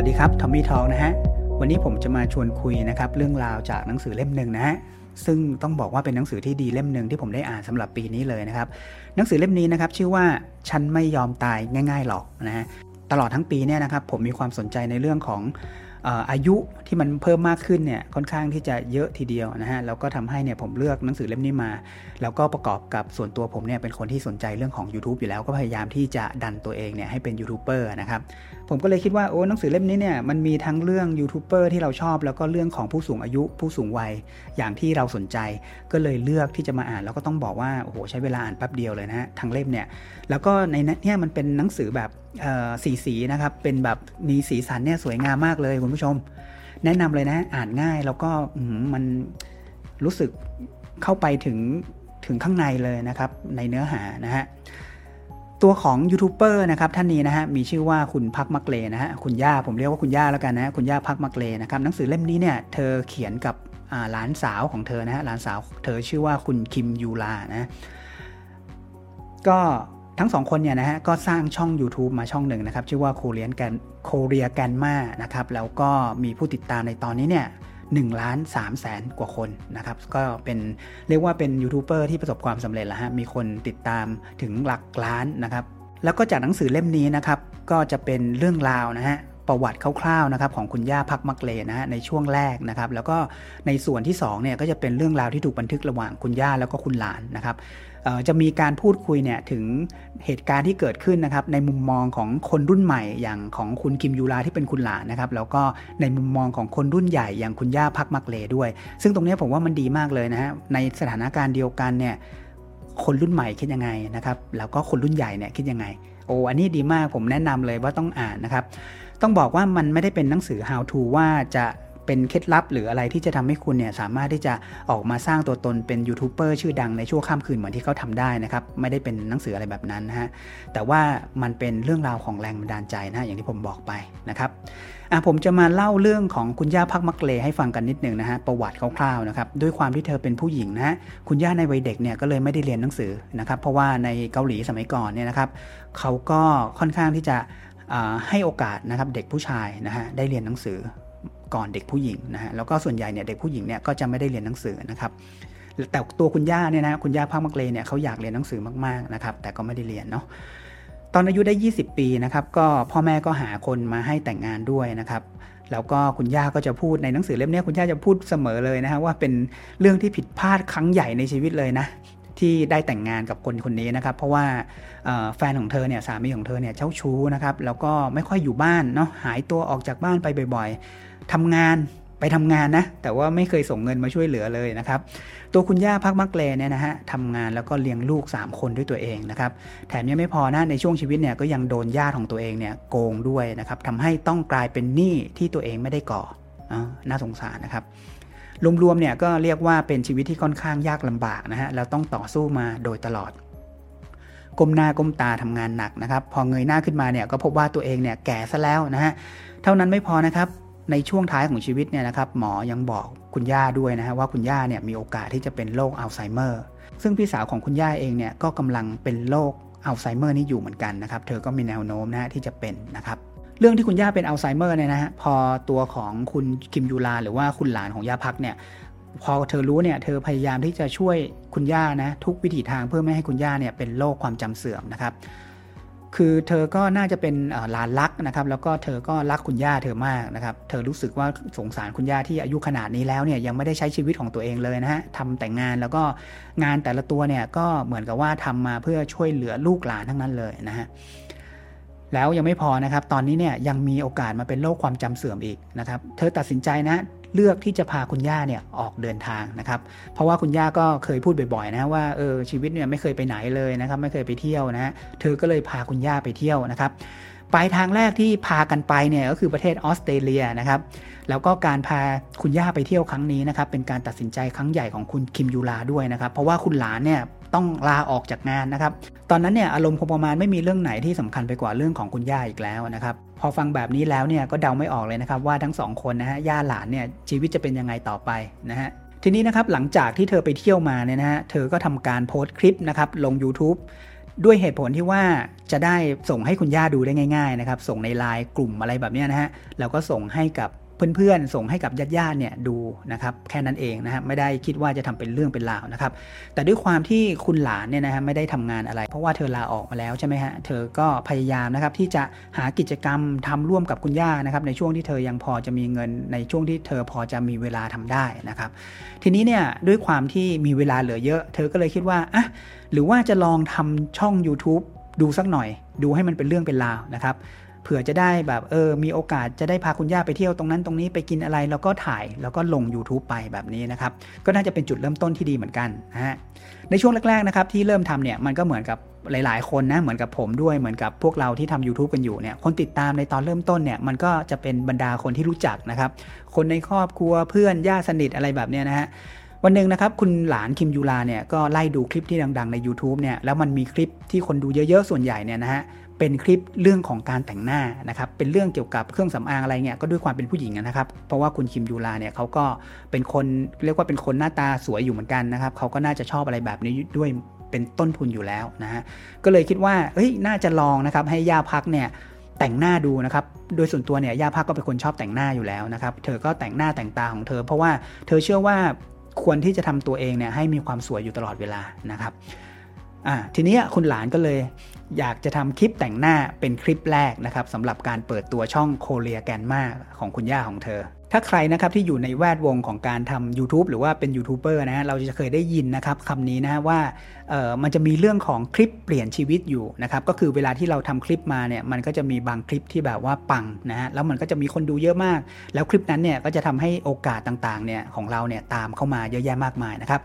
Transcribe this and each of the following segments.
วัสดีครับทอมมี่ทองนะฮะ วันนี้ผมจะมาชวนคุยนะครับเรื่องราวจากหนังสือเล่มหนึ่งนะฮะ ซึ่งต้องบอกว่าเป็นหนังสือที่ดีเล่มหนึ่งที่ผมได้อ่านสำหรับปีนี้เลยนะครับ หนังสือเล่มนี้นะครับชื่อว่าฉันไม่ยอมตายง่าย ๆหรอกนะฮะ ตลอดทั้งปีเนี่ยนะครับผมมีความสนใจในเรื่องของ อายุที่มันเพิ่มมากขึ้นเนี่ยค่อนข้างที่จะเยอะทีเดียวนะฮะแล้วก็ทำให้เนี่ยผมเลือกหนังสือเล่มนี้มา แล้วก็ประกอบกับส่วนตัวผมเนี่ยเป็นคนที่สนใจเรื่องของ YouTube อยู่แล้วก็พยายามที่จะดันตัวเองเนี่ยให้เป็นยูทูบเบอร์นะครับผมก็เลยคิดว่าโอ้หนังสือเล่มนี้เนี่ยมันมีทั้งเรื่องยูทูบเบอร์ที่เราชอบ แล้วก็เรื่องของผู้สูงอายุผู้สูงวัยอย่างที่เราสนใจ ก็เลยเลือกที่จะมาอ่าน แล้วก็ต้องบอกว่าโอ้โหใช้เวลาอ่านแป๊บเดียวเลยนะฮะทั้งเล่มเนี่ยแล้วก็ในนี้มันเป็นหนังสือแบบสีสีนะครับเป็นแบบมีสีสันเนี่ยสวยงามมากเลยคุณผู้ชม แนะนำเลยนะ อ่านง่ายแล้วก็มันรู้สึกเข้าไปถึงถึงข้างในเลยนะครับในเนื้อหานะฮะตัวของยูทูบเบอร์นะครับท่านนี้นะฮะมีชื่อว่าคุณพักมักเลนะฮะคุณย่าผมเรียกว่าคุณย่าแล้วกันนะคุณย่าพักมักเลนะครับหนังสือเล่มนี้เนี่ยเธอเขียนกับหลานสาวของเธอนะฮะหลานสาวเธอชื่อว่าคุณคิมยูลานะก็ ทั้งสองคนเนี่ยนะฮะก็สร้างช่อง YouTube มาช่องหนึ่งนะครับ ชื่อว่า Korean Grand Korea Grandma นะครับ แล้วก็มีผู้ติดตามในตอนนี้เนี่ยหนึ่งล้านสามแสนกว่าคนนะครับ ก็เป็นเรียกว่าเป็นยูทูบเบอร์ที่ประสบความสำเร็จแล้วฮะมีคนติดตามถึงหลักล้านนะครับ แล้วก็จากหนังสือเล่มนี้นะครับ ก็จะเป็นเรื่องราวนะฮะ ประวัติคร่าวๆนะครับของคุณย่าพักมักเลนะฮะในช่วงแรกนะครับแล้วก็ในส่วนที่2เนี่ยก็จะเป็นเรื่องราวที่ถูกบันทึกระหว่างคุณย่าแล้วก็คุณหลานนะครับจะมีการพูดคุยเนี่ยถึงเหตุการณ์ที่เกิดขึ้นนะครับในมุมมองของคนรุ่นใหม่อย่างของคุณคิมยูราที่เป็นคุณหลานนะครับแล้วก็ในมุมมองของคนรุ่นใหญ่อย่างคุณย่าพักมักเลด้วย ซึ่งตรงนี้ผมว่ามันดีมากเลยนะฮะในสถานการณ์เดียวกันเนี่ยคนรุ่นใหม่คิดยังไงนะครับแล้วก็คนรุ่นใหญ่เนี่ยคิดยังไงโอ้อันนี้ดีมากผมแนะนำเลยว่าต้องอ่านนะครับ ต้องบอกว่ามันไม่ได้เป็นหนังสือ how to ว่าจะเป็นเคล็ดลับหรืออะไรที่จะทำให้คุณเนี่ยสามารถที่จะออกมาสร้างตัวตนเป็นยูทูบเบอร์ชื่อดังในชั่วข้ามคืนเหมือนที่เขาทำได้นะครับ ไม่ได้เป็นหนังสืออะไรแบบนั้นนะฮะแต่ว่ามันเป็นเรื่องราวของแรงบันดาลใจนะอย่างที่ผมบอกไปนะครับอะผมจะมาเล่าเรื่องของคุณย่าพักมักเลให้ฟังกันนิดหนึ่งนะฮะประวัติคร่าวๆนะครับด้วยความที่เธอเป็นผู้หญิงนะฮะคุณย่าในวัยเด็กเนี่ยก็เลยไม่ได้เรียนหนังสือนะครับเพราะว่าในเกาหลีสมัยก่อนเนี่ยนะครับเขาก็ค่อนข้างที่จะ ให้โอกาสนะครับเด็กผู้ชายนะฮะได้เรียนหนังสือก่อนเด็กผู้หญิงนะฮะแล้วก็ส่วนใหญ่เนี่ยเด็กผู้หญิงเนี่ยก็จะไม่ได้เรียนหนังสือนะครับแต่ตัวคุณย่าเนี่ยนะคุณย่าภาคมักเลเนี่ยเขาอยากเรียนหนังสือมากๆนะครับแต่ก็ไม่ได้เรียนเนาะตอนอายุได้ 20 ปีนะครับก็พ่อแม่ก็หาคนมาให้แต่งงานด้วยนะครับแล้วก็คุณย่าก็จะพูดในหนังสือเล่มนี้คุณย่าจะพูดเสมอเลยนะฮะว่าเป็นเรื่องที่ผิดพลาดครั้งใหญ่ในชีวิตเลยนะ ที่ได้แต่งงานกับคนคนนี้นะครับ เพราะว่าแฟนของเธอเนี่ยสามีของเธอเนี่ยเจ้าชู้นะครับแล้วก็ไม่ค่อยอยู่บ้านเนาะหายตัวออกจากบ้านไปบ่อยๆทำงานไปทำงานนะแต่ว่าไม่เคยส่งเงินมาช่วยเหลือเลยนะครับ ตัวคุณย่าพักมักเลเนี่ยนะฮะทำงานแล้วก็เลี้ยงลูก 3 คนด้วยตัวเองนะครับแถมยังไม่พอนะในช่วงชีวิตเนี่ยก็ยังโดนญาติของตัวเองเนี่ยโกงด้วยนะครับทำให้ต้องกลายเป็นหนี้ที่ตัวเองไม่ได้ก่ออน่าสงสารนะครับ รวมๆเนี่ยก็เรียกว่าเป็นชีวิตที่ค่อนข้างยากลำบากนะฮะแล้วต้องต่อสู้มาโดยตลอดก้มหน้าก้มตาทำงานหนักนะครับ พอเงยหน้าขึ้นมาเนี่ยก็พบว่าตัวเองเนี่ยแก่ซะแล้วนะฮะเท่านั้นไม่พอนะครับในช่วงท้ายของชีวิตเนี่ยนะครับหมอยังบอกคุณย่าด้วยนะฮะว่าคุณย่าเนี่ยมีโอกาสที่จะเป็นโรคอัลไซเมอร์ซึ่งพี่สาวของคุณย่าเองเนี่ยก็กำลังเป็นโรคอัลไซเมอร์นี้อยู่เหมือนกันนะครับ เธอก็มีแนวโน้มนะที่จะเป็นนะครับ เรื่องที่คุณย่าเป็นอัลไซเมอร์เนี่ยนะฮะพอตัวของคุณคิมยูลาหรือว่าคุณหลานของย่าพักเนี่ยพอเธอรู้เนี่ยเธอพยายามที่จะช่วยคุณย่านะทุกวิถีทางเพื่อไม่ให้คุณย่าเนี่ยเป็นโรคความจำเสื่อมนะครับ คือเธอก็น่าจะเป็นหลานรักนะครับ แล้วก็เธอก็รักคุณย่าเธอมากนะครับ เธอรู้สึกว่าสงสารคุณย่าที่อายุขนาดนี้แล้วเนี่ยยังไม่ได้ใช้ชีวิตของตัวเองเลยนะฮะทำแต่งงานแล้วก็งานแต่ละตัวเนี่ยก็เหมือนกับว่าทำมาเพื่อช่วยเหลือลูกหลานทั้งนั้นเลยนะฮะ แล้วยังไม่พอนะครับ ตอนนี้เนี่ยยังมีโอกาสมาเป็นโรคความจำเสื่อมอีกนะครับ เธอตัดสินใจนะเลือกที่จะพาคุณย่าเนี่ยออกเดินทางนะครับ เพราะว่าคุณย่าก็เคยพูดบ่อยๆนะว่าเออชีวิตเนี่ยไม่เคยไปไหนเลยนะครับไม่เคยไปเที่ยวนะเธอก็เลยพาคุณย่าไปเที่ยวนะครับปลายทางแรกที่พากันไปเนี่ยก็คือประเทศออสเตรเลียนะครับ แล้วก็การพาคุณย่าไปเที่ยวครั้งนี้นะครับเป็นการตัดสินใจครั้งใหญ่ของคุณคิมยูลาด้วยนะครับ เพราะว่าคุณหลานเนี่ย ต้องลาออกจากงานนะครับ ตอนนั้นเนี่ยอารมณ์คงประมาณไม่มีเรื่องไหนที่สำคัญไปกว่าเรื่องของคุณย่าอีกแล้วนะครับ พอฟังแบบนี้แล้วเนี่ยก็เดาไม่ออกเลยนะครับว่าทั้งสองคนนะฮะย่าหลานเนี่ยชีวิตจะเป็นยังไงต่อไปนะฮะทีนี้นะครับหลังจากที่เธอไปเที่ยวมาเนี่ยนะฮะเธอก็ทำการโพสต์คลิปนะครับลง YouTube ด้วยเหตุผลที่ว่าจะได้ส่งให้คุณย่าดูได้ง่าย ๆ นะครับ ส่งในไลน์กลุ่มอะไรแบบนี้นะฮะแล้วก็ส่งให้กับ เพื่อนๆ ส่งให้กับญาติๆเนี่ยดูนะครับแค่นั้นเองนะฮะไม่ได้คิดว่าจะทำเป็นเรื่องเป็นราวนะครับ แต่ด้วยความที่คุณหลานเนี่ยนะฮะไม่ได้ทำงานอะไร เพราะว่าเธอลาออกมาแล้วใช่ไหมฮะเธอก็พยายามนะครับที่จะหากิจกรรมทำร่วมกับคุณย่านะครับในช่วงที่เธอยังพอจะมีเงินในช่วงที่เธอพอจะมีเวลาทำได้นะครับ ทีนี้เนี่ยด้วยความที่มีเวลาเหลือเยอะ เธอก็เลยคิดว่าอะหรือว่าจะลองทำช่อง YouTube ดูสักหน่อย ดูให้มันเป็นเรื่องเป็นราวนะครับ ผื่อจะได้แบบเออมีโอกาสจะได้พาคุณย่าไปเที่ยวตรงนั้นตรงนี้ไปกินอะไรแล้วก็ถ่ายแล้วก็ลง YouTube ไปแบบนี้นะครับก็น่าจะเป็นจุดเริ่มต้นที่ดีเหมือนกันนะฮะในช่วงแรกๆนะครับที่เริ่มทำเนี่ยมันก็เหมือนกับหลายๆ คนนะเหมือนกับผมด้วยเหมือนกับพวกเราที่ทำ YouTube กันอยู่เนี่ยคนติดตามในตอนเริ่มต้นเนี่ยมันก็จะเป็นบรรดาคนที่รู้จักนะครับคนในครอบครัวเพื่อนญาติสนิทอะไรแบบเนี้ยนะฮะวันหนึ่งนะครับคุณหลานคิมยูลาเนี่ยก็ไล่ดูคลิปที่ดัง ๆ ใน YouTube เนี่ยแล้วมันมีคลิปที่คนดูเยอะ ๆ ส่วนใหญ่เนี่ยนะฮะ เป็นคลิปเรื่องของการแต่งหน้านะครับเป็นเรื่องเกี่ยวกับเครื่องสำอางอะไรเงี้ยก็ด้วยความเป็นผู้หญิงนะครับ เพราะว่าคุณคิมยูลาเนี่ยเขาก็เป็นคนเรียกว่าเป็นคนหน้าตาสวยอยู่เหมือนกันนะครับเขาก็น่าจะชอบอะไรแบบนี้ด้วยเป็นต้นทุนอยู่แล้วนะฮะก็เลยคิดว่าเฮ้ยน่าจะลองนะครับให้ย่าพักเนี่ยแต่งหน้าดูนะครับ โดยส่วนตัวเนี่ยย่าพักก็เป็นคนชอบแต่งหน้าอยู่แล้วนะครับ เธอก็แต่งหน้าแต่งตาของเธอ เพราะว่าเธอเชื่อว่าควรที่จะทำตัวเองเนี่ยให้มีความสวยอยู่ตลอดเวลานะครับอ่าทีนี้คุณหลานก็เลย อยากจะทำคลิปแต่งหน้าเป็นคลิปแรกนะครับสำหรับการเปิดตัวช่องโคเรียแกนมาของคุณย่าของเธอ ถ้าใครนะครับที่อยู่ในแวดวงของการทำ YouTube หรือว่าเป็นยูทูบเบอร์นะเราจะเคยได้ยินนะครับคำนี้นะว่ามันจะมีเรื่องของคลิปเปลี่ยนชีวิตอยู่นะครับก็คือเวลาที่เราทำคลิปมาเนี่ยมันก็จะมีบางคลิปที่แบบว่าปังนะฮะแล้วมันก็จะมีคนดูเยอะมาก แล้วคลิปนั้นเนี่ยก็จะทำให้โอกาสต่างๆเนี่ยของเราเนี่ยตามเข้ามาเยอะแยะมากมายนะครับ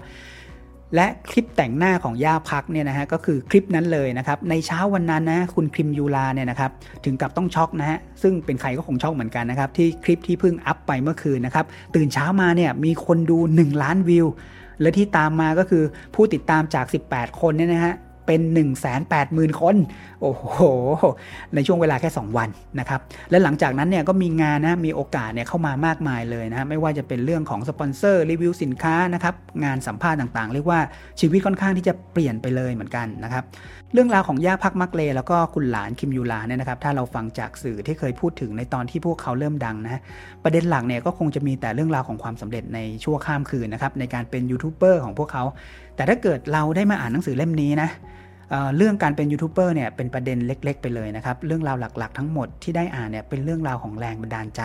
และคลิปแต่งหน้าของย่าพักเนี่ยนะฮะก็คือคลิปนั้นเลยนะครับในเช้าวันนั้นนะคุณคิมยูลาเนี่ยนะครับถึงกับต้องช็อกนะฮะซึ่งเป็นใครก็คงช็อกเหมือนกันนะครับที่คลิปที่เพิ่งอัพไปเมื่อคืนนะครับตื่นเช้ามาเนี่ยมีคนดู 1 ล้านวิว และที่ตามมาก็คือผู้ติดตามจาก 18 คนเนี่ยนะฮะ เป็น 1 8 0 0 0 0 คน โอ้โห ในช่วงเวลาแค่ 2 วันนะครับ และหลังจากนั้นเนี่ยก็มีงานนะ มีโอกาสเนี่ยเข้ามามากมายเลยนะ ไม่ว่าจะเป็นเรื่องของสปอนเซอร์รีวิวสินค้านะครับ งานสัมภาษณ์ต่างๆ เรียกว่าชีวิตค่อนข้างที่จะเปลี่ยนไปเลยเหมือนกันนะครับ เรื่องราวของย่าพักมักเล แล้วก็คุณหลานคิมยูลาเนี่ยนะครับ ถ้าเราฟังจากสื่อที่เคยพูดถึงในตอนที่พวกเขาเริ่มดังนะ ประเด็นหลักเนี่ยก็คงจะมีแต่เรื่องราวของความสำเร็จในชั่วข้ามคืนนะครับ ในการเป็นยูทูบเบอร์ของพวกเขาแต่ถ้าเกิดเราได้มาอ่านหนังสือเล่มนี้นะเรื่องการเป็นยูทูบเบอร์เนี่ยเป็นประเด็นเล็ก ๆ ไปเลยนะครับ เรื่องราวหลักๆ ทั้งหมดที่ได้อ่านเนี่ยเป็นเรื่องราวของแรงบันดาลใจ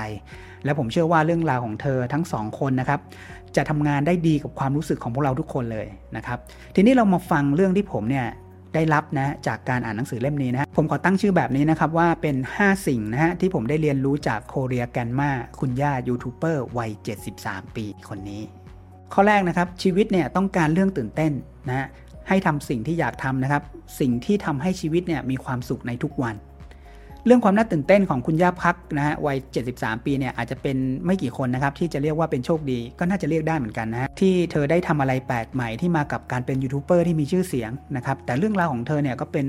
และผมเชื่อว่าเรื่องราวของเธอทั้งสองคนนะครับจะทำงานได้ดีกับความรู้สึกของพวกเราทุกคนเลยนะครับทีนี้เรามาฟังเรื่องที่ผมเนี่ยได้รับนะจากการอ่านหนังสือเล่มนี้นะผมขอตั้งชื่อแบบนี้นะครับว่าเป็น 5 สิ่งนะฮะที่ผมได้เรียนรู้จากโคเรียแกนมาคุณย่ายูทูบเบอร์วัย 73 ปีคนนี้ ข้อแรกนะครับชีวิตเนี่ยต้องการเรื่องตื่นเต้นนะให้ทำสิ่งที่อยากทำนะครับ สิ่งที่ทำให้ชีวิตเนี่ยมีความสุขในทุกวัน เรื่องความน่าตื่นเต้นของคุณย่าพักนะฮะวัย 73 ปีเนี่ยอาจจะเป็นไม่กี่คนนะครับที่จะเรียกว่าเป็นโชคดีก็น่าจะเรียกได้เหมือนกันนะฮะที่เธอได้ทำอะไรแปลกใหม่ที่มากับการเป็นยูทูบเบอร์ที่มีชื่อเสียงนะครับแต่เรื่องราวของเธอเนี่ยก็เป็น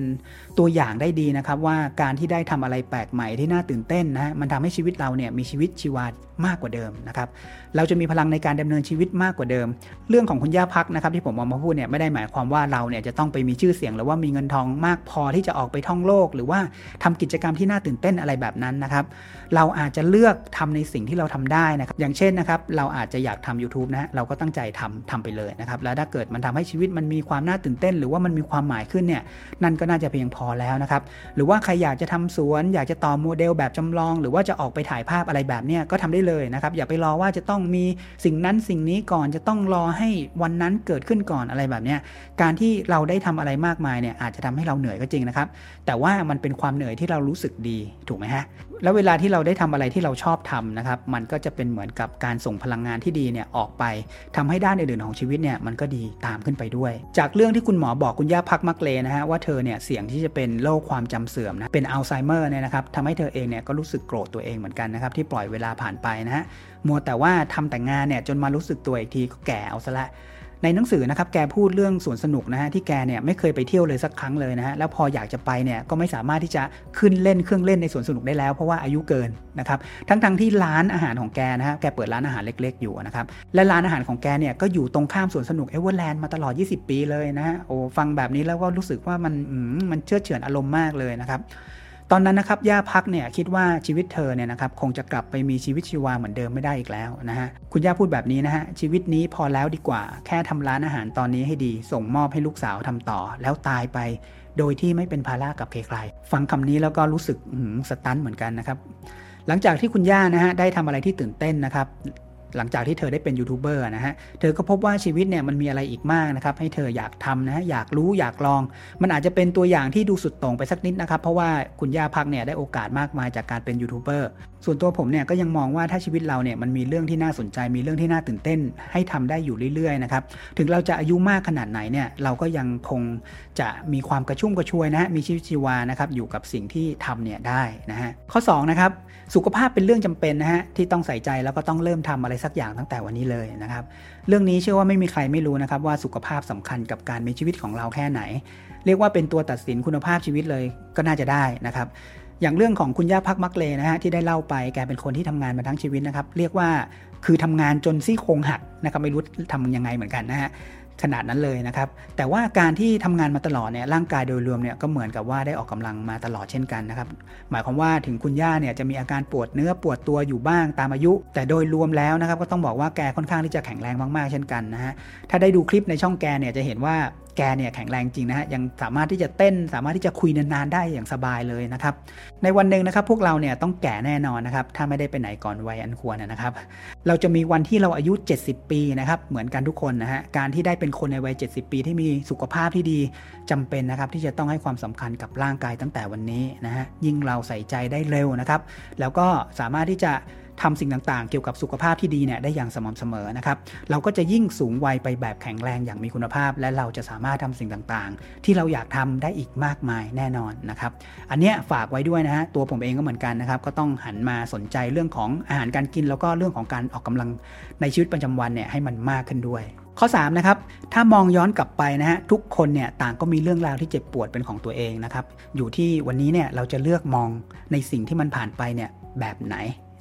ตัวอย่างได้ดีนะครับว่าการที่ได้ทำอะไรแปลกใหม่ที่น่าตื่นเต้นนะมันทำให้ชีวิตเราเนี่ยมีชีวิตชีวามากกว่าเดิมนะครับเราจะมีพลังในการดำเนินชีวิตมากกว่าเดิม เรื่องของคุณย่าพักนะครับที่ผมเอามาพูดเนี่ยไม่ได้หมายความว่าเราเนี่ยจะต้องไปมีชื่อเสียงหรือว่ามีเงินทองมากพอที่จะออกไปท่องโลก หรือว่าทำกิจกรรมที่น่าตื่นเต้นอะไรแบบนั้นนะครับ เราอาจจะเลือกทำในสิ่งที่เราทำได้นะครับ อย่างเช่นนะครับ เราอาจจะอยากทำ YouTube นะเราก็ตั้งใจทำทำไปเลยนะครับ แล้วถ้าเกิดมันทำให้ชีวิตมันมีความน่าตื่นเต้น หรือว่ามันมีความหมายขึ้นเนี่ย นั่นก็น่าจะเพียงพอแล้วนะครับ หรือว่าใครอยากจะทำสวน อยากจะต่อโมเดลแบบจำลอง หรือว่าจะออกไปถ่ายภาพอะไรแบบเนี้ยก็ทำได้เลยนะครับ อย่าไปรอว่าจะต้องมีสิ่งนั้นสิ่งนี้ก่อนจะต้องรอให้วันนั้นเกิดขึ้นก่อนอะไรแบบเนี้ยการที่เราได้ทำอะไรมากมายเนี่ยอาจจะทำให้เราเหนื่อยก็จริงนะครับ แต่ว่ามันเป็นความเหนื่อยที่เรารู้สึกดีถูกไหมฮะ แล้วเวลาที่เราได้ทำอะไรที่เราชอบทำนะครับ มันก็จะเป็นเหมือนกับการส่งพลังงานที่ดีเนี่ยออกไปทำให้ด้านอื่นๆของชีวิตเนี่ยมันก็ดีตามขึ้นไปด้วย จากเรื่องที่คุณหมอบอกคุณย่าพักมักเลนะฮะว่าเธอเนี่ยเสี่ยงที่จะเป็นโรคความจำเสื่อมนะเป็นอัลไซเมอร์เนี่ยนะครับทำให้เธอเองเนี่ยก็รู้สึกโกรธตัวเองเหมือนกันนะครับที่ปล่อยเวลาผ่านไปนะฮะมัวแต่ว่าทำแต่งานเนี่ยจนมารู้สึกตัวอีกทีก็แก่เอาซะละ ในหนังสือนะครับแกพูดเรื่องสวนสนุกนะฮะที่แกเนี่ยไม่เคยไปเที่ยวเลยสักครั้งเลยนะฮะแล้วพออยากจะไปเนี่ยก็ไม่สามารถที่จะขึ้นเล่นเครื่องเล่นในสวนสนุกได้แล้ว เพราะว่าอายุเกินนะครับทั้งๆทที่ร้านอาหารของแกนะฮะแกเปิดร้านอาหารเล็ก ๆ อยู่นะครับและร้านอาหารของแกเนี่ยก็อยู่ตรงข้ามสวนสนุกเอเวอร์แลนด์มาตลอด 20 ปีเลยนะฮะโอ้ฟังแบบนี้แล้วก็รู้สึกว่ามันมันเชื่อเฉือนอารมณ์มากเลยนะครับ ตอนนั้นนะครับย่าพักเนี่ยคิดว่าชีวิตเธอเนี่ยนะครับคงจะกลับไปมีชีวิตชีวาเหมือนเดิมไม่ได้อีกแล้วนะฮะคุณย่าพูดแบบนี้นะฮะชีวิตนี้พอแล้วดีกว่า แค่ทำร้านอาหารตอนนี้ให้ดี ส่งมอบให้ลูกสาวทำต่อ แล้วตายไป โดยที่ไม่เป็นภาระกับใครๆฟังคำนี้แล้วก็รู้สึกสตันเหมือนกันนะครับหลังจากที่คุณย่านะฮะได้ทำอะไรที่ตื่นเต้นนะครับ หลังจากที่เธอได้เป็นยูทูบเบอร์นะฮะ เธอก็พบว่าชีวิตเนี่ยมันมีอะไรอีกมากนะครับ ให้เธออยากทำนะ อยากรู้อยากลอง มันอาจจะเป็นตัวอย่างที่ดูสุดโต่งไปสักนิดนะครับ เพราะว่าคุณย่าพักเนี่ยได้โอกาสมากมายจากการเป็นยูทูบเบอร์ ส่วนตัวผมเนี่ยก็ยังมองว่าถ้าชีวิตเราเนี่ยมันมีเรื่องที่น่าสนใจ มีเรื่องที่น่าตื่นเต้น ให้ทำได้อยู่เรื่อยๆนะครับ ถึงเราจะอายุมากขนาดไหนเนี่ย เราก็ยังคงจะมีความกระชุ่มกระชวยนะ มีชีวิตชีวานะครับ อยู่กับสิ่งที่ทำเนี่ยได้นะฮะ ข้อ2นะครับ สุขภาพเป็นเรื่องจำเป็นนะฮะ ที่ต้องใส่ใจแล้วก็ต้องเริ่มทำอะไรสักอย่างตั้งแต่วันนี้เลยนะครับ เรื่องนี้เชื่อว่าไม่มีใครไม่รู้นะครับว่าสุขภาพสำคัญกับการมีชีวิตของเราแค่ไหน เรียกว่าเป็นตัวตัดสินคุณภาพชีวิตเลยก็น่าจะได้นะครับ อย่างเรื่องของคุณย่าพักมักเลนะฮะที่ได้เล่าไปแกเป็นคนที่ทำงานมาทั้งชีวิตนะครับ เรียกว่าคือทำงานจนซี่โครงหักนะครับไม่รู้ทำยังไงเหมือนกันนะฮะ ขนาดนั้นเลยนะครับ แต่ว่าการที่ทำงานมาตลอดเนี่ยร่างกายโดยรวมเนี่ยก็เหมือนกับว่าได้ออกกำลังมาตลอดเช่นกันนะครับ หมายความว่าถึงคุณย่าเนี่ยจะมีอาการปวดเนื้อปวดตัวอยู่บ้างตามอายุ แต่โดยรวมแล้วนะครับก็ต้องบอกว่าแกค่อนข้างที่จะแข็งแรงมากๆเช่นกันนะฮะถ้าได้ดูคลิปในช่องแกเนี่ยจะเห็นว่า แกเนี่ยแข็งแรงจริงนะฮะยังสามารถที่จะเต้น สามารถที่จะคุยนานๆได้อย่างสบายเลยนะครับ ในวันหนึ่งนะครับ พวกเราเนี่ยต้องแก่แน่นอนนะครับ ถ้าไม่ได้ไปไหนก่อนวัยอันควรนะครับ เราจะมีวันที่เราอายุ 70 ปีนะครับเหมือนกันทุกคนนะฮะการที่ได้เป็นคนในวัย 70 ปีที่มีสุขภาพที่ดีจำเป็นนะครับ ที่จะต้องให้ความสำคัญกับร่างกายตั้งแต่วันนี้นะฮะยิ่งเราใส่ใจได้เร็วนะครับ แล้วก็สามารถที่จะ ทำสิ่งต่างๆ เกี่ยวกับสุขภาพที่ดีเนี่ยได้อย่างสม่ำเสมอนะครับ เราก็จะยิ่งสูงวัยไปแบบแข็งแรงอย่างมีคุณภาพ และเราจะสามารถทำสิ่งต่างๆ ที่เราอยากทำได้อีกมากมายแน่นอนนะครับ อันนี้ฝากไว้ด้วยนะฮะตัวผมเองก็เหมือนกันนะครับก็ต้องหันมาสนใจเรื่องของอาหารการกิน แล้วก็เรื่องของการออกกำลังในชีวิตประจำวันเนี่ยให้มันมากขึ้นด้วยข้อ3นะครับ ถ้ามองย้อนกลับไปนะฮะทุกคนเนี่ยต่างก็มีเรื่องราวที่เจ็บปวดเป็นของตัวเองนะครับ อยู่ที่วันนี้เนี่ยเราจะเลือกมองในสิ่งที่มันผ่านไปเนี่ยแบบไหน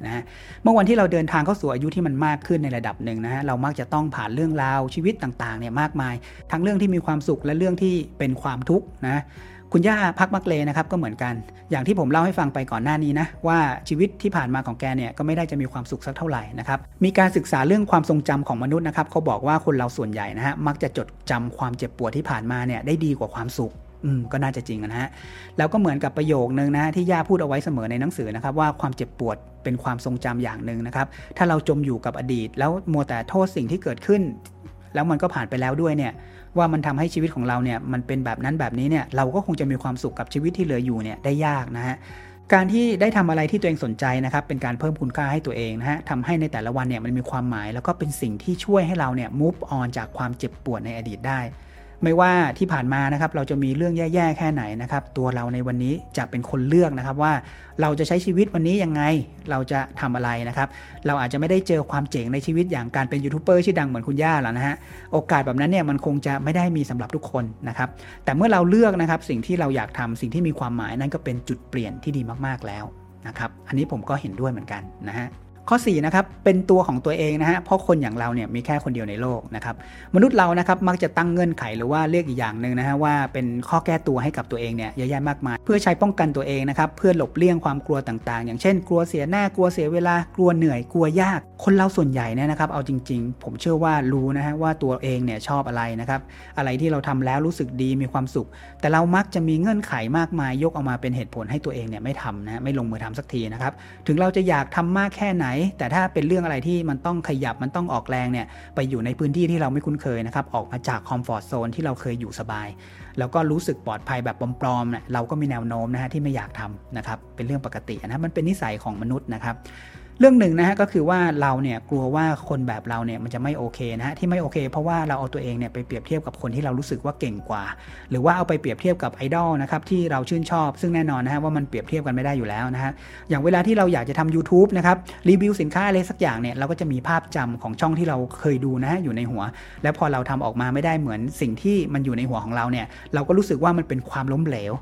นะเมื่อวันที่เราเดินทางเข้าสู่อายุที่มันมากขึ้นในระดับหนึ่งนะฮะเรามักจะต้องผ่านเรื่องราวชีวิตต่างๆเนี่ยมากมาย ทั้งเรื่องที่มีความสุขและเรื่องที่เป็นความทุกข์นะคุณย่าพักมักเลนะครับก็เหมือนกัน อย่างที่ผมเล่าให้ฟังไปก่อนหน้านี้นะว่าชีวิตที่ผ่านมาของแกเนี่ยก็ไม่ได้จะมีความสุขสักเท่าไหร่นะครับมีการศึกษาเรื่องความทรงจำของมนุษย์นะครับเขาบอกว่าคนเราส่วนใหญ่นะฮะมักจะจดจำความเจ็บปวดที่ผ่านมาเนี่ยได้ดีกว่าความสุข อืมก็น่าจะจริงนะฮะแล้วก็เหมือนกับประโยคนึงนะที่ย่าพูดเอาไว้เสมอในหนังสือนะครับ ว่าความเจ็บปวดเป็นความทรงจำอย่างหนึ่งนะครับ ถ้าเราจมอยู่กับอดีต แล้วมัวแต่โทษสิ่งที่เกิดขึ้น แล้วมันก็ผ่านไปแล้วด้วยเนี่ย ว่ามันทำให้ชีวิตของเราเนี่ยมันเป็นแบบนั้นแบบนี้เนี่ยเราก็คงจะมีความสุขกับชีวิตที่เหลืออยู่เนี่ยได้ยากนะฮะการที่ได้ทำอะไรที่ตัวเองสนใจนะครับ เป็นการเพิ่มคุณค่าให้ตัวเองนะฮะทำให้ในแต่ละวันเนี่ยมันมีความหมาย แล้วก็เป็นสิ่งที่ช่วยให้เราเนี่ย move on จากความเจ็บปวดในอดีตได้ ไม่ว่าที่ผ่านมานะครับเราจะมีเรื่องแย่ๆแค่ไหนนะครับ ตัวเราในวันนี้จะเป็นคนเลือกนะครับว่าเราจะใช้ชีวิตวันนี้ยังไงเราจะทำอะไรนะครับ เราอาจจะไม่ได้เจอความเจ๋งในชีวิตอย่างการเป็นยูทูบเบอร์ชื่อดังเหมือนคุณย่าหรอกนะฮะโอกาสแบบนั้นเนี่ยมันคงจะไม่ได้มีสำหรับทุกคนนะครับแต่เมื่อเราเลือกนะครับสิ่งที่เราอยากทำสิ่งที่มีความหมายนั่นก็เป็นจุดเปลี่ยนที่ดีมากๆแล้วนะครับอันนี้ผมก็เห็นด้วยเหมือนกันนะฮะ ข้อ4นะครับเป็นตัวของตัวเองนะฮะเพราะคนอย่างเราเนี่ยมีแค่คนเดียวในโลกนะครับมนุษย์เรานะครับมักจะตั้งเงื่อนไขหรือว่าเรียกอีกอย่างหนึ่งนะฮะว่าเป็นข้อแก้ตัวให้กับตัวเองเนี่ยเยอะแยะมากมาย เพื่อใช้ป้องกันตัวเองนะครับเพื่อหลบเลี่ยงความกลัวต่างๆ อย่างเช่น กลัวเสียหน้ากลัวเสียเวลากลัวเหนื่อยกลัวยาก คนเราส่วนใหญ่เนี่ยนะครับเอาจริง ๆ ผมเชื่อว่ารู้นะฮะว่าตัวเองเนี่ยชอบอะไรนะครับอะไรที่เราทำแล้วรู้สึกดีมีความสุข แต่เรามักจะมีเงื่อนไขมากมายยกออกมาเป็นเหตุผลให้ตัวเองเนี่ยไม่ทำนะไม่ลงมือทำสักทีนะครับถึงเราจะอยากทำมากแค่ไหนแต่ถ้าเป็นเรื่องรื่องอะไรที่มันต้องขยับมันต้องออกแรงเนี่ยไปอยู่ในพื้นที่ที่เราไม่คุ้นเคยนะครับออกมาจากคอมฟอร์ทโซนที่เราเคยอยู่สบาย แล้วก็รู้สึกปลอดภัยแบบปลอมๆเนี่ยเราก็มีแนวโน้มนะฮะที่ไม่อยากทำนะครับเป็นเรื่องปกตินะมันเป็นนิสัยของมนุษย์นะครับ เรื่องหนึ่งนะฮะก็คือว่าเราเนี่ยกลัวว่าคนแบบเราเนี่ยมันจะไม่โอเคนะฮะที่ไม่โอเค เพราะว่าเราเอาตัวเองเนี่ยไปเปรียบเทียบกับคนที่เรารู้สึกว่าเก่งกว่า หรือว่าเอาไปเปรียบเทียบกับไอดอลนะครับที่เราชื่นชอบ ซึ่งแน่นอนนะฮะว่ามันเปรียบเทียบกันไม่ได้อยู่แล้วนะฮะอย่างเวลาที่เราอยากจะทำ YouTube นะครับรีวิวสินค้าอะไรสักอย่างเนี่ยเราก็จะมีภาพจำของช่องที่เราเคยดูนะฮะอยู่ในหัว แล้วพอเราทำออกมาไม่ได้เหมือนสิ่งที่มันอยู่ในหัวของเราเนี่ยเราก็รู้สึกว่ามันเป็นความล้มเหลว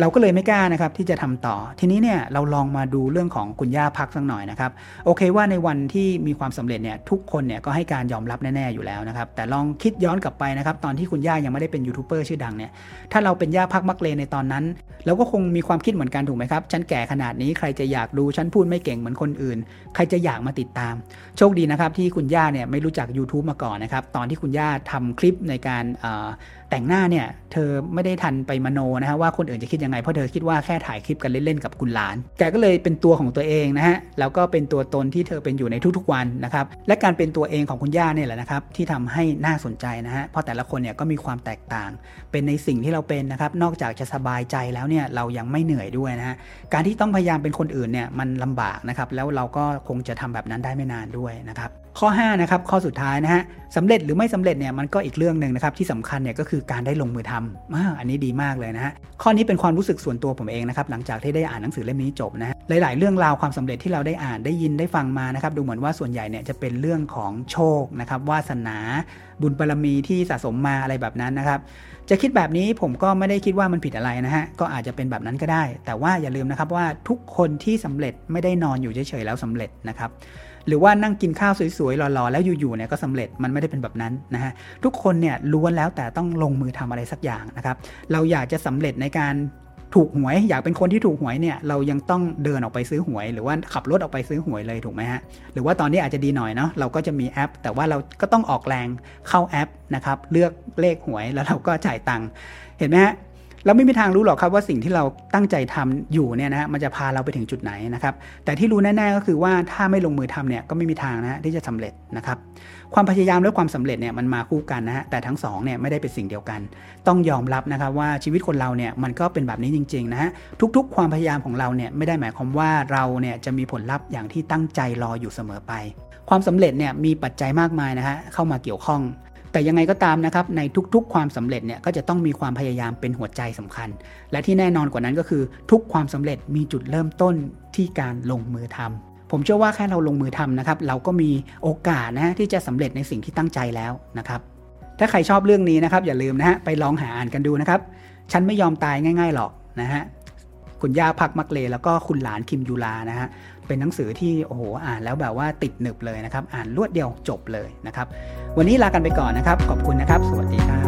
เราก็เลยไม่กล้านะครับที่จะทำต่อ ทีนี้เนี่ยเราลองมาดูเรื่องของคุณย่าพักสักหน่อยนะครับ โอเคว่าในวันที่มีความสำเร็จเนี่ยทุกคนเนี่ยก็ให้การยอมรับแน่ๆอยู่แล้วนะครับ แต่ลองคิดย้อนกลับไปนะครับตอนที่คุณย่ายังไม่ได้เป็นยูทูบเบอร์ชื่อดังเนี่ยถ้าเราเป็นย่าพักมักเลในตอนนั้นเราก็คงมีความคิดเหมือนกันถูกไหมครับฉันแก่ขนาดนี้ใครจะอยากดูฉันพูดไม่เก่งเหมือนคนอื่น ใครจะอยากมาติดตาม โชคดีนะครับที่คุณย่าเนี่ยไม่รู้จัก YouTube มาก่อนนะครับตอนที่คุณย่าทำคลิปในการแต่งหน้าเนี่ยเธอไม่ได้ทันไปมโนนะฮะว่าคนอื่นจะคิดยังไงเพราะเธอคิดว่าแค่ถ่ายคลิปกันเล่นๆกับคุณหลาน แกก็เลยเป็นตัวของตัวเองนะฮะแล้วก็เป็นตัวตนที่เธอเป็นอยู่ในทุกๆวันนะครับและการเป็นตัวเองของคุณย่าเนี่ยแหละนะครับที่ทำให้น่าสนใจนะฮะเพราะแต่ละคนเนี่ยก็มีความแตกต่าง เป็นในสิ่งที่เราเป็นนะครับนอกจากจะสบายใจแล้วเนี่ยเรายังไม่เหนื่อยด้วยนะฮะการที่ต้องพยายามเป็นคนอื่นเนี่ยมันลำบากนะครับแล้วเราก็คงจะทำแบบนั้นได้ไม่นานด้วยนะครับ ข้อ5นะครับข้อสุดท้ายนะฮะสำเร็จหรือไม่สำเร็จเนี่ยมันก็อีกเรื่องหนึ่งนะครับที่สำคัญเนี่ยก็คือการได้ลงมือทำออันนี้ดีมากเลยนะฮะข้อนี้เป็นความรู้สึกส่วนตัวผมเองนะครับหลังจากที่ได้อ่านหนังสือเล่มนี้จบนะฮะหลายๆ เรื่องราวความสำเร็จที่เราได้อ่านได้ยินได้ฟังมานะครับดูเหมือนว่าส่วนใหญ่เนี่ยจะเป็นเรื่องของโชคนะครับวาสนา บุญบารรมีที่สะสมมาอะไรแบบนั้นนะครับจะคิดแบบนี้ผมก็ไม่ได้คิดว่ามันผิดอะไรนะฮะก็อาจจะเป็นแบบนั้นก็ได้ แต่ว่าอย่าลืมนะครับว่าทุกคนที่สำเร็จไม่ได้นอนอยู่เฉยๆแล้วสำเร็จนะครับ หรือว่านั่งกินข้าวสวยๆหล่อๆแล้วอยู่ๆเนี่ยก็สำเร็จมันไม่ได้เป็นแบบนั้นนะฮะทุกคนเนี่ยล้วนแล้วแต่ต้องลงมือทำอะไรสักอย่างนะครับเราอยากจะสำเร็จในการถูกหวยอยากเป็นคนที่ถูกหวยเนี่ยเรายังต้องเดินออกไปซื้อหวย หรือว่าขับรถออกไปซื้อหวยเลยถูกไหมฮะหรือว่าตอนนี้อาจจะดีหน่อยเนาะเราก็จะมีแอป แต่ว่าเราก็ต้องออกแรงเข้าแอปนะครับเลือกเลขหวยแล้วเราก็จ่ายตังค์เห็นไหมฮะ เราไม่มีทางรู้หรอกครับว่าสิ่งที่เราตั้งใจทำอยู่เนี่ยนะฮะมันจะพาเราไปถึงจุดไหนนะครับแต่ที่รู้แน่ๆก็คือว่าถ้าไม่ลงมือทำเนี่ยก็ไม่มีทางนะที่จะสำเร็จนะครับความพยายามและความสำเร็จเนี่ยมันมาคู่กันนะฮะแต่ทั้งสองเนี่ยไม่ได้เป็นสิ่งเดียวกัน ต้องยอมรับนะครับว่าชีวิตคนเราเนี่ยมันก็เป็นแบบนี้จริงๆนะฮะทุก ๆ ความพยายามของเราเนี่ยไม่ได้หมายความว่าเราเนี่ยจะมีผลลัพธ์อย่างที่ตั้งใจรออยู่เสมอไป ความสำเร็จเนี่ยมีปัจจัยมากมายนะฮะเข้ามาเกี่ยวข้อง แต่ยังไงก็ตามนะครับในทุกๆ ความสำเร็จเนี่ยก็จะต้องมีความพยายามเป็นหัวใจสำคัญ และที่แน่นอนกว่านั้นก็คือ ทุกความสำเร็จมีจุดเริ่มต้นที่การลงมือทำผมเชื่อว่าแค่เราลงมือทำนะครับเราก็มีโอกาสนะที่จะสำเร็จในสิ่งที่ตั้งใจแล้วนะครับถ้าใครชอบเรื่องนี้นะครับอย่าลืมนะฮะไปลองหาอ่านกันดูนะครับฉันไม่ยอมตายง่าย ๆหรอกนะฮะ คุณย่าพักมักเล แล้วก็คุณหลานคิมยูลานะฮะเป็นหนังสือที่โอ้โหอ่านแล้วแบบว่าติดหนึบเลยนะครับ อ่านรวดเดียวจบเลยนะครับ วันนี้ลากันไปก่อนนะครับ ขอบคุณนะครับ สวัสดีครับ